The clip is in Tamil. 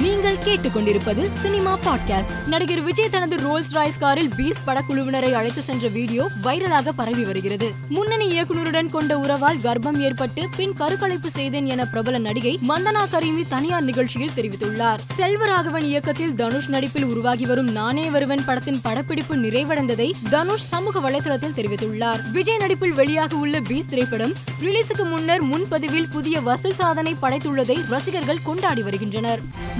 நீங்கள் கேட்டுக்கொண்டிருப்பது சினிமா பாட்காஸ்ட். நடிகர் விஜய் தனது ரோல்ஸ் ராய்ஸ் காரில் பீஸ் படக்குழுவினரை அழைத்து சென்ற வீடியோ வைரலாக பரவி வருகிறது. முன்னணி இயக்குனருடன் கொண்ட உறவால் கர்ப்பம் ஏற்பட்டு பின் கருக்கலைப்பு செய்தேன் என பிரபல நடிகை மந்தனா கரீமி தனியார் நிகழ்ச்சியில் தெரிவித்துள்ளார். செல்வராகவன் இயக்கத்தில் தனுஷ் நடிப்பில் உருவாகி வரும் நானே வருவன் படத்தின் படப்பிடிப்பு நிறைவடைந்ததை தனுஷ் சமூக வலைதளத்தில் தெரிவித்துள்ளார். விஜய் நடிப்பில் வெளியாக உள்ள பீஸ் திரைப்படம் ரிலீஸுக்கு முன்னர் முன்பதிவில் புதிய வசூல் சாதனை படைத்துள்ளதை ரசிகர்கள் கொண்டாடி வருகின்றனர்.